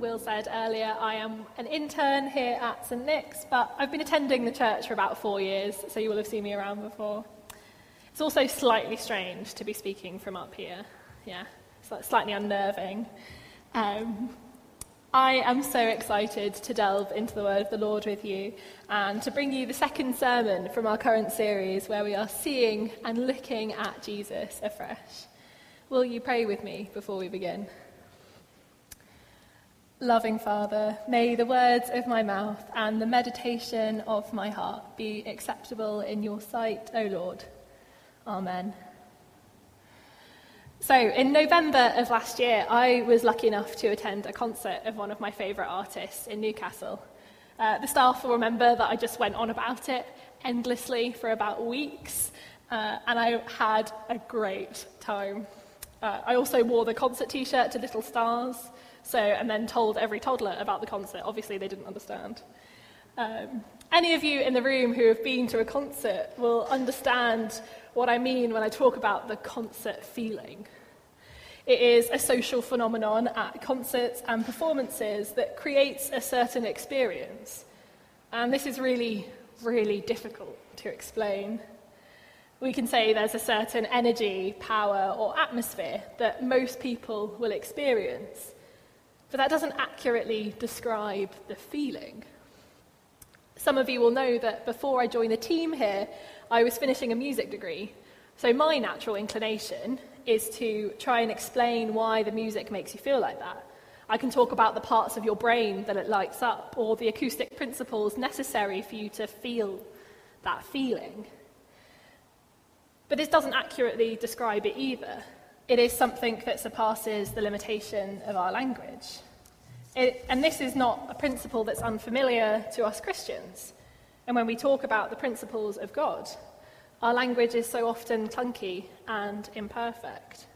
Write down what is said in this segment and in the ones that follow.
Will said earlier, I am an intern here at St Nick's, but I've been attending the church for about four years, so you will have seen me around before. It's also slightly strange to be speaking from up here. Yeah, it's slightly unnerving. Um, I am so excited to delve into the word of the Lord with you and to bring you the second sermon from our current series where we are seeing and looking at Jesus afresh. Will you pray with me before we begin? Loving Father, may the words of my mouth and the meditation of my heart be acceptable in your sight, O Lord. Amen. So, in November of last year, I was lucky enough to attend a concert of one of my favourite artists in Newcastle. Uh, the staff will remember that I just went on about it endlessly for about weeks, uh, and I had a great time. Uh, I also wore the concert t shirt to Little Stars, so, and then told every toddler about the concert. Obviously, they didn't understand. Um, any of you in the room who have been to a concert will understand what I mean when I talk about the concert feeling. It is a social phenomenon at concerts and performances that creates a certain experience. And this is really, really difficult to explain we can say there's a certain energy, power, or atmosphere that most people will experience. But that doesn't accurately describe the feeling. Some of you will know that before I joined the team here, I was finishing a music degree. So my natural inclination is to try and explain why the music makes you feel like that. I can talk about the parts of your brain that it lights up, or the acoustic principles necessary for you to feel that feeling. But this doesn't accurately describe it either. It is something that surpasses the limitation of our language. It, and this is not a principle that's unfamiliar to us Christians. And when we talk about the principles of God, our language is so often clunky and imperfect.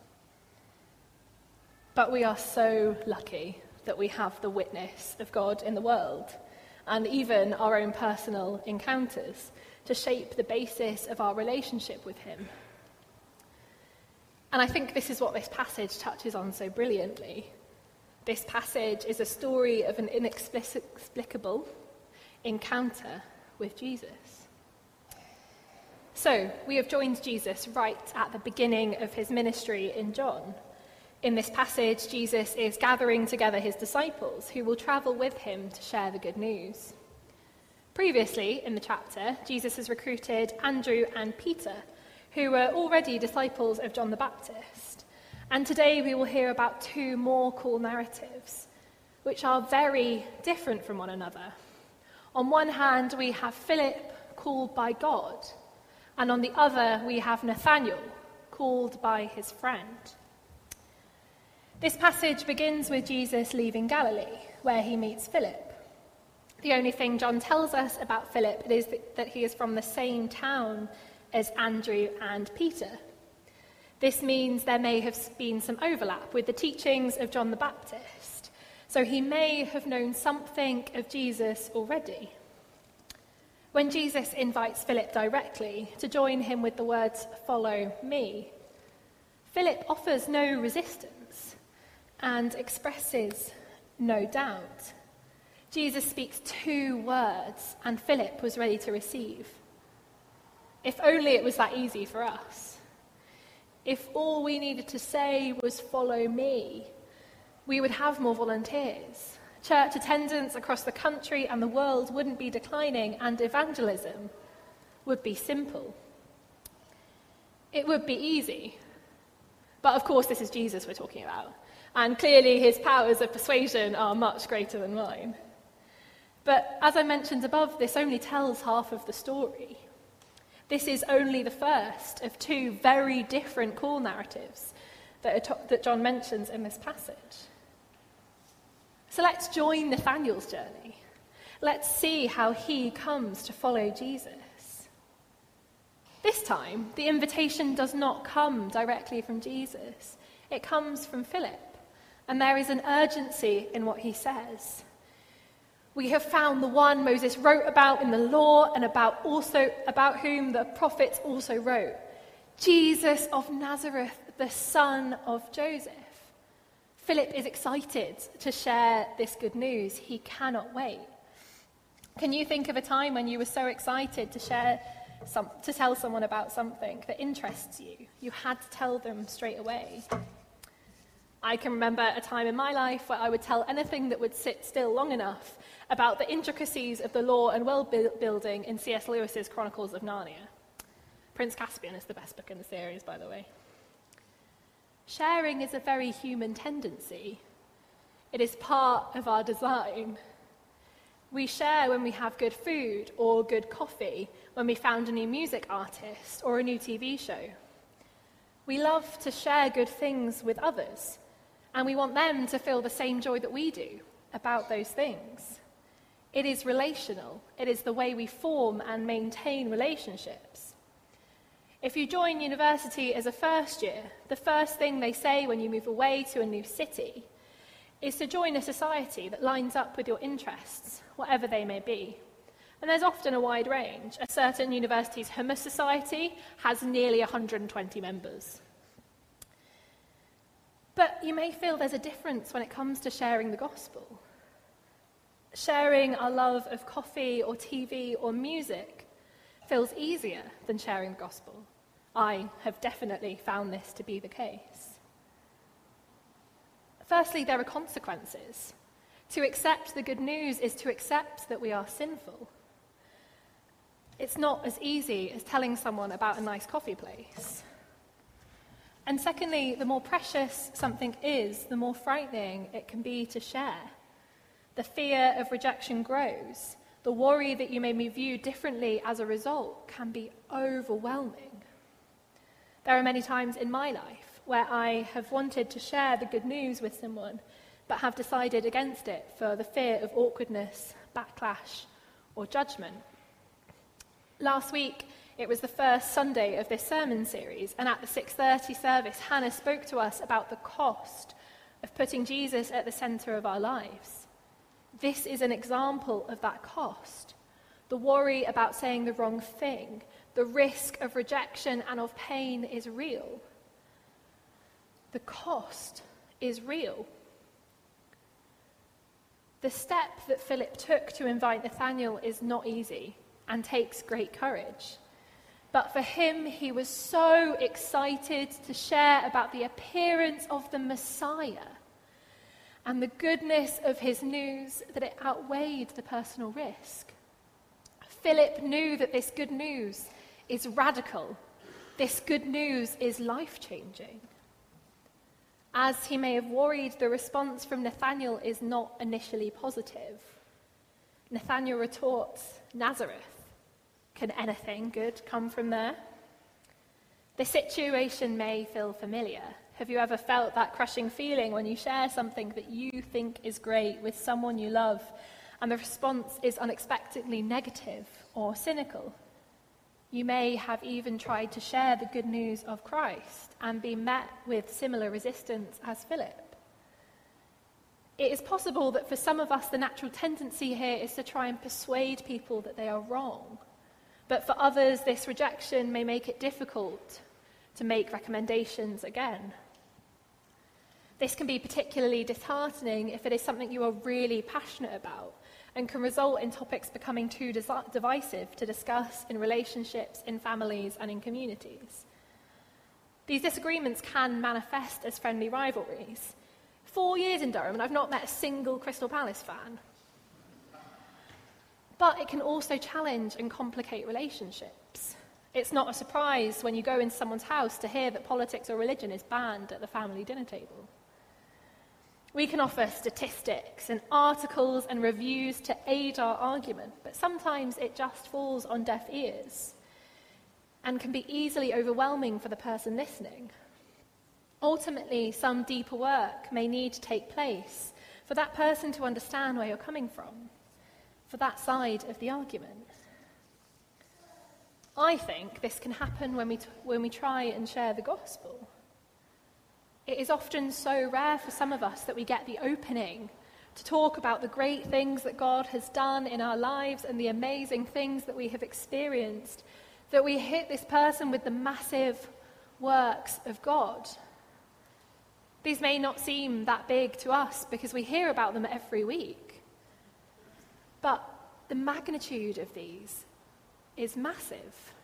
But we are so lucky that we have the witness of God in the world, and even our own personal encounters to shape the basis of our relationship with Him. And I think this is what this passage touches on so brilliantly. This passage is a story of an inexplicable encounter with Jesus. So, we have joined Jesus right at the beginning of his ministry in John. In this passage, Jesus is gathering together his disciples who will travel with him to share the good news. Previously in the chapter, Jesus has recruited Andrew and Peter, who were already disciples of John the Baptist. And today we will hear about two more cool narratives, which are very different from one another. On one hand, we have Philip called by God, and on the other, we have Nathanael called by his friend. This passage begins with Jesus leaving Galilee, where he meets Philip. The only thing John tells us about Philip is that he is from the same town as Andrew and Peter. This means there may have been some overlap with the teachings of John the Baptist, so he may have known something of Jesus already. When Jesus invites Philip directly to join him with the words, Follow me, Philip offers no resistance and expresses no doubt. Jesus speaks two words, and Philip was ready to receive. If only it was that easy for us. If all we needed to say was, Follow me, we would have more volunteers. Church attendance across the country and the world wouldn't be declining, and evangelism would be simple. It would be easy. But of course, this is Jesus we're talking about. And clearly, his powers of persuasion are much greater than mine. But as I mentioned above, this only tells half of the story. This is only the first of two very different call narratives that, to- that John mentions in this passage. So let's join Nathanael's journey. Let's see how he comes to follow Jesus. This time, the invitation does not come directly from Jesus, it comes from Philip. And there is an urgency in what he says. We have found the one Moses wrote about in the law and about also about whom the prophets also wrote. Jesus of Nazareth, the son of Joseph. Philip is excited to share this good news. He cannot wait. Can you think of a time when you were so excited to share some, to tell someone about something that interests you? You had to tell them straight away. I can remember a time in my life where I would tell anything that would sit still long enough about the intricacies of the law and world building in C.S. Lewis's Chronicles of Narnia. Prince Caspian is the best book in the series, by the way. Sharing is a very human tendency. It is part of our design. We share when we have good food or good coffee, when we found a new music artist or a new TV show. We love to share good things with others, And we want them to feel the same joy that we do about those things. It is relational, it is the way we form and maintain relationships. If you join university as a first year, the first thing they say when you move away to a new city is to join a society that lines up with your interests, whatever they may be. And there's often a wide range. A certain university's hummus society has nearly 120 members. You may feel there's a difference when it comes to sharing the gospel. Sharing our love of coffee or TV or music feels easier than sharing the gospel. I have definitely found this to be the case. Firstly, there are consequences. To accept the good news is to accept that we are sinful. It's not as easy as telling someone about a nice coffee place. And secondly, the more precious something is, the more frightening it can be to share. The fear of rejection grows. The worry that you may be viewed differently as a result can be overwhelming. There are many times in my life where I have wanted to share the good news with someone, but have decided against it for the fear of awkwardness, backlash, or judgment. Last week, it was the first Sunday of this sermon series, and at the 6:30 service, Hannah spoke to us about the cost of putting Jesus at the center of our lives. This is an example of that cost. The worry about saying the wrong thing, the risk of rejection and of pain is real. The cost is real. The step that Philip took to invite Nathanael is not easy and takes great courage. But for him, he was so excited to share about the appearance of the Messiah and the goodness of his news that it outweighed the personal risk. Philip knew that this good news is radical. This good news is life changing. As he may have worried, the response from Nathanael is not initially positive. Nathanael retorts, Nazareth. Can anything good come from there? The situation may feel familiar. Have you ever felt that crushing feeling when you share something that you think is great with someone you love and the response is unexpectedly negative or cynical? You may have even tried to share the good news of Christ and be met with similar resistance as Philip. It is possible that for some of us, the natural tendency here is to try and persuade people that they are wrong. But for others, this rejection may make it difficult to make recommendations again. This can be particularly disheartening if it is something you are really passionate about and can result in topics becoming too divisive to discuss in relationships, in families, and in communities. These disagreements can manifest as friendly rivalries. Four years in Durham, and I've not met a single Crystal Palace fan. But it can also challenge and complicate relationships. It's not a surprise when you go into someone's house to hear that politics or religion is banned at the family dinner table. We can offer statistics and articles and reviews to aid our argument, but sometimes it just falls on deaf ears and can be easily overwhelming for the person listening. Ultimately, some deeper work may need to take place for that person to understand where you're coming from, for that side of the argument. I think this can happen when we, t- when we try and share the gospel. It is often so rare for some of us that we get the opening to talk about the great things that God has done in our lives and the amazing things that we have experienced, that we hit this person with the massive works of God. These may not seem that big to us because we hear about them every week. But the magnitude of these is massive.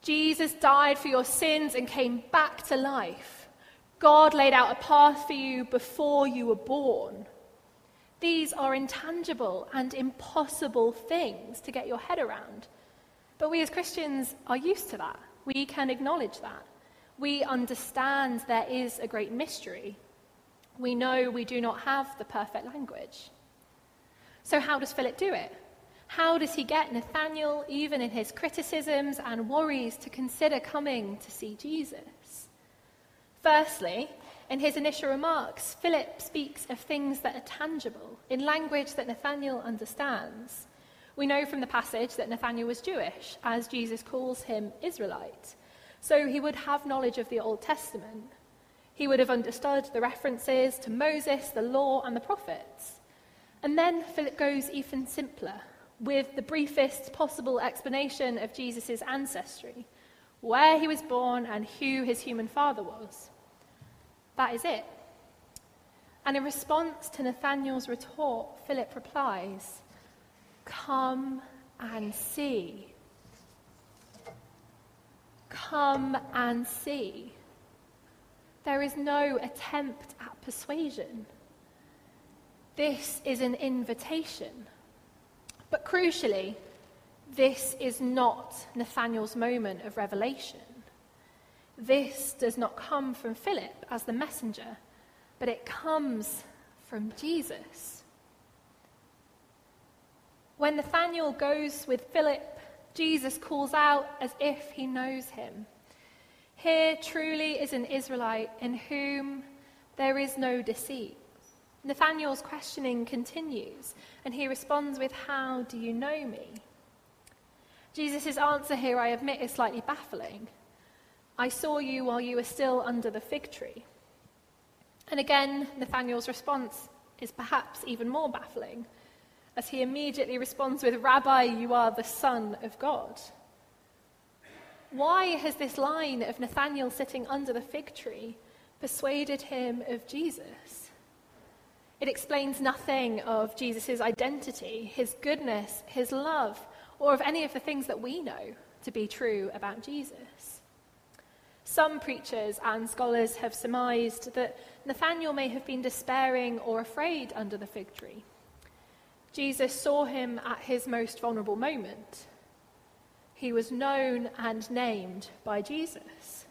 Jesus died for your sins and came back to life. God laid out a path for you before you were born. These are intangible and impossible things to get your head around. But we as Christians are used to that. We can acknowledge that. We understand there is a great mystery. We know we do not have the perfect language. So, how does Philip do it? How does he get Nathanael, even in his criticisms and worries, to consider coming to see Jesus? Firstly, in his initial remarks, Philip speaks of things that are tangible, in language that Nathanael understands. We know from the passage that Nathanael was Jewish, as Jesus calls him Israelite. So he would have knowledge of the Old Testament. He would have understood the references to Moses, the law, and the prophets. And then Philip goes even simpler, with the briefest possible explanation of Jesus' ancestry, where he was born, and who his human father was. That is it. And in response to Nathanael's retort, Philip replies, Come and see. Come and see. There is no attempt at persuasion. This is an invitation. But crucially, this is not Nathanael's moment of revelation. This does not come from Philip as the messenger, but it comes from Jesus. When Nathanael goes with Philip, Jesus calls out as if he knows him. Here truly is an Israelite in whom there is no deceit. Nathanael's questioning continues, and he responds with, How do you know me? Jesus' answer here, I admit, is slightly baffling. I saw you while you were still under the fig tree. And again, Nathanael's response is perhaps even more baffling, as he immediately responds with, Rabbi, you are the Son of God. Why has this line of Nathanael sitting under the fig tree persuaded him of Jesus? It explains nothing of Jesus' identity, his goodness, his love, or of any of the things that we know to be true about Jesus. Some preachers and scholars have surmised that Nathanael may have been despairing or afraid under the fig tree. Jesus saw him at his most vulnerable moment. He was known and named by Jesus.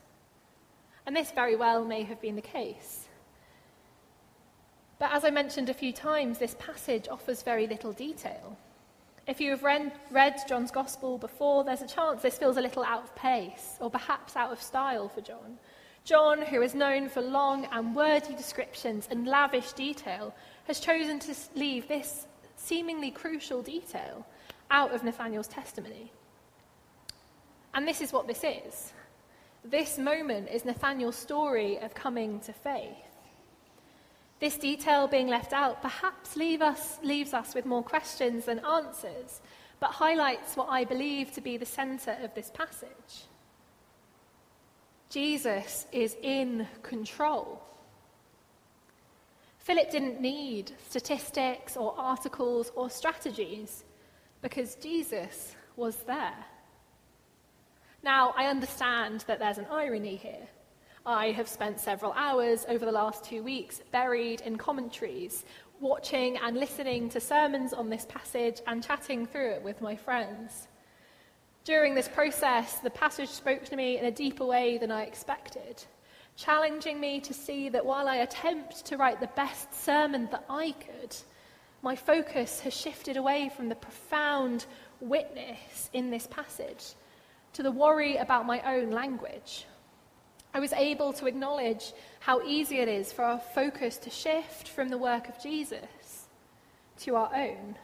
And this very well may have been the case. But as I mentioned a few times, this passage offers very little detail. If you have read, read, John's Gospel before, there's a chance this feels a little out of pace, or perhaps out of style for John. John, who is known for long and wordy descriptions and lavish detail, has chosen to leave this seemingly crucial detail out of Nathanael's testimony. And this is what this is. This moment is Nathanael's story of coming to faith. This detail being left out perhaps leave us, leaves us with more questions than answers, but highlights what I believe to be the centre of this passage. Jesus is in control. Philip didn't need statistics or articles or strategies because Jesus was there. Now, I understand that there's an irony here. I have spent several hours over the last two weeks buried in commentaries, watching and listening to sermons on this passage and chatting through it with my friends. During this process, the passage spoke to me in a deeper way than I expected, challenging me to see that while I attempt to write the best sermon that I could, my focus has shifted away from the profound witness in this passage to the worry about my own language. I was able to acknowledge how easy it is for our focus to shift from the work of Jesus to our own.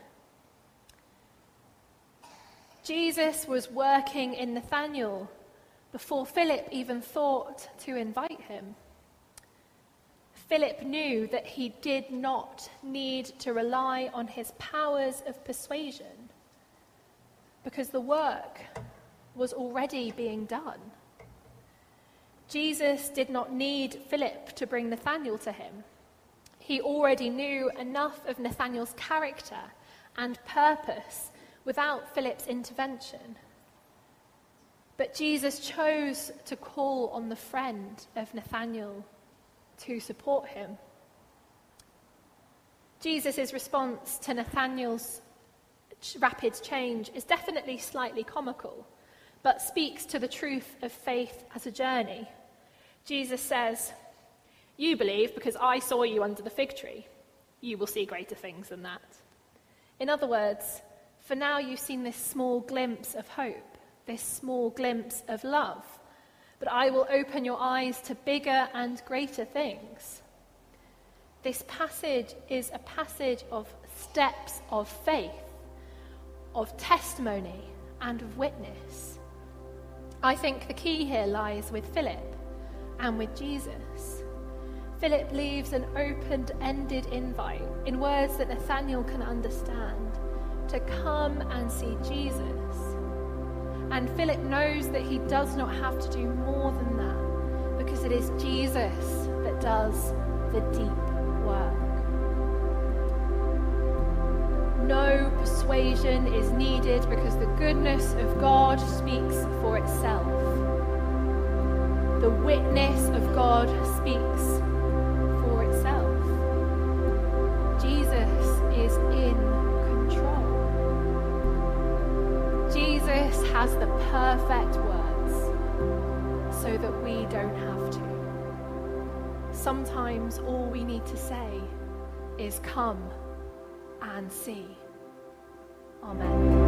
Jesus was working in Nathanael before Philip even thought to invite him. Philip knew that he did not need to rely on his powers of persuasion because the work was already being done. Jesus did not need Philip to bring Nathanael to him. He already knew enough of Nathanael's character and purpose without Philip's intervention. But Jesus chose to call on the friend of Nathanael to support him. Jesus' response to Nathanael's rapid change is definitely slightly comical, but speaks to the truth of faith as a journey. Jesus says, You believe because I saw you under the fig tree. You will see greater things than that. In other words, for now you've seen this small glimpse of hope, this small glimpse of love, but I will open your eyes to bigger and greater things. This passage is a passage of steps of faith, of testimony, and of witness. I think the key here lies with Philip and with Jesus. Philip leaves an open ended invite in words that Nathanael can understand to come and see Jesus. And Philip knows that he does not have to do more than that because it is Jesus that does the deep work. No persuasion is needed because the goodness of God speaks for itself. The witness of God speaks for itself. Jesus is in control. Jesus has the perfect words so that we don't have to. Sometimes all we need to say is come and see. Amen.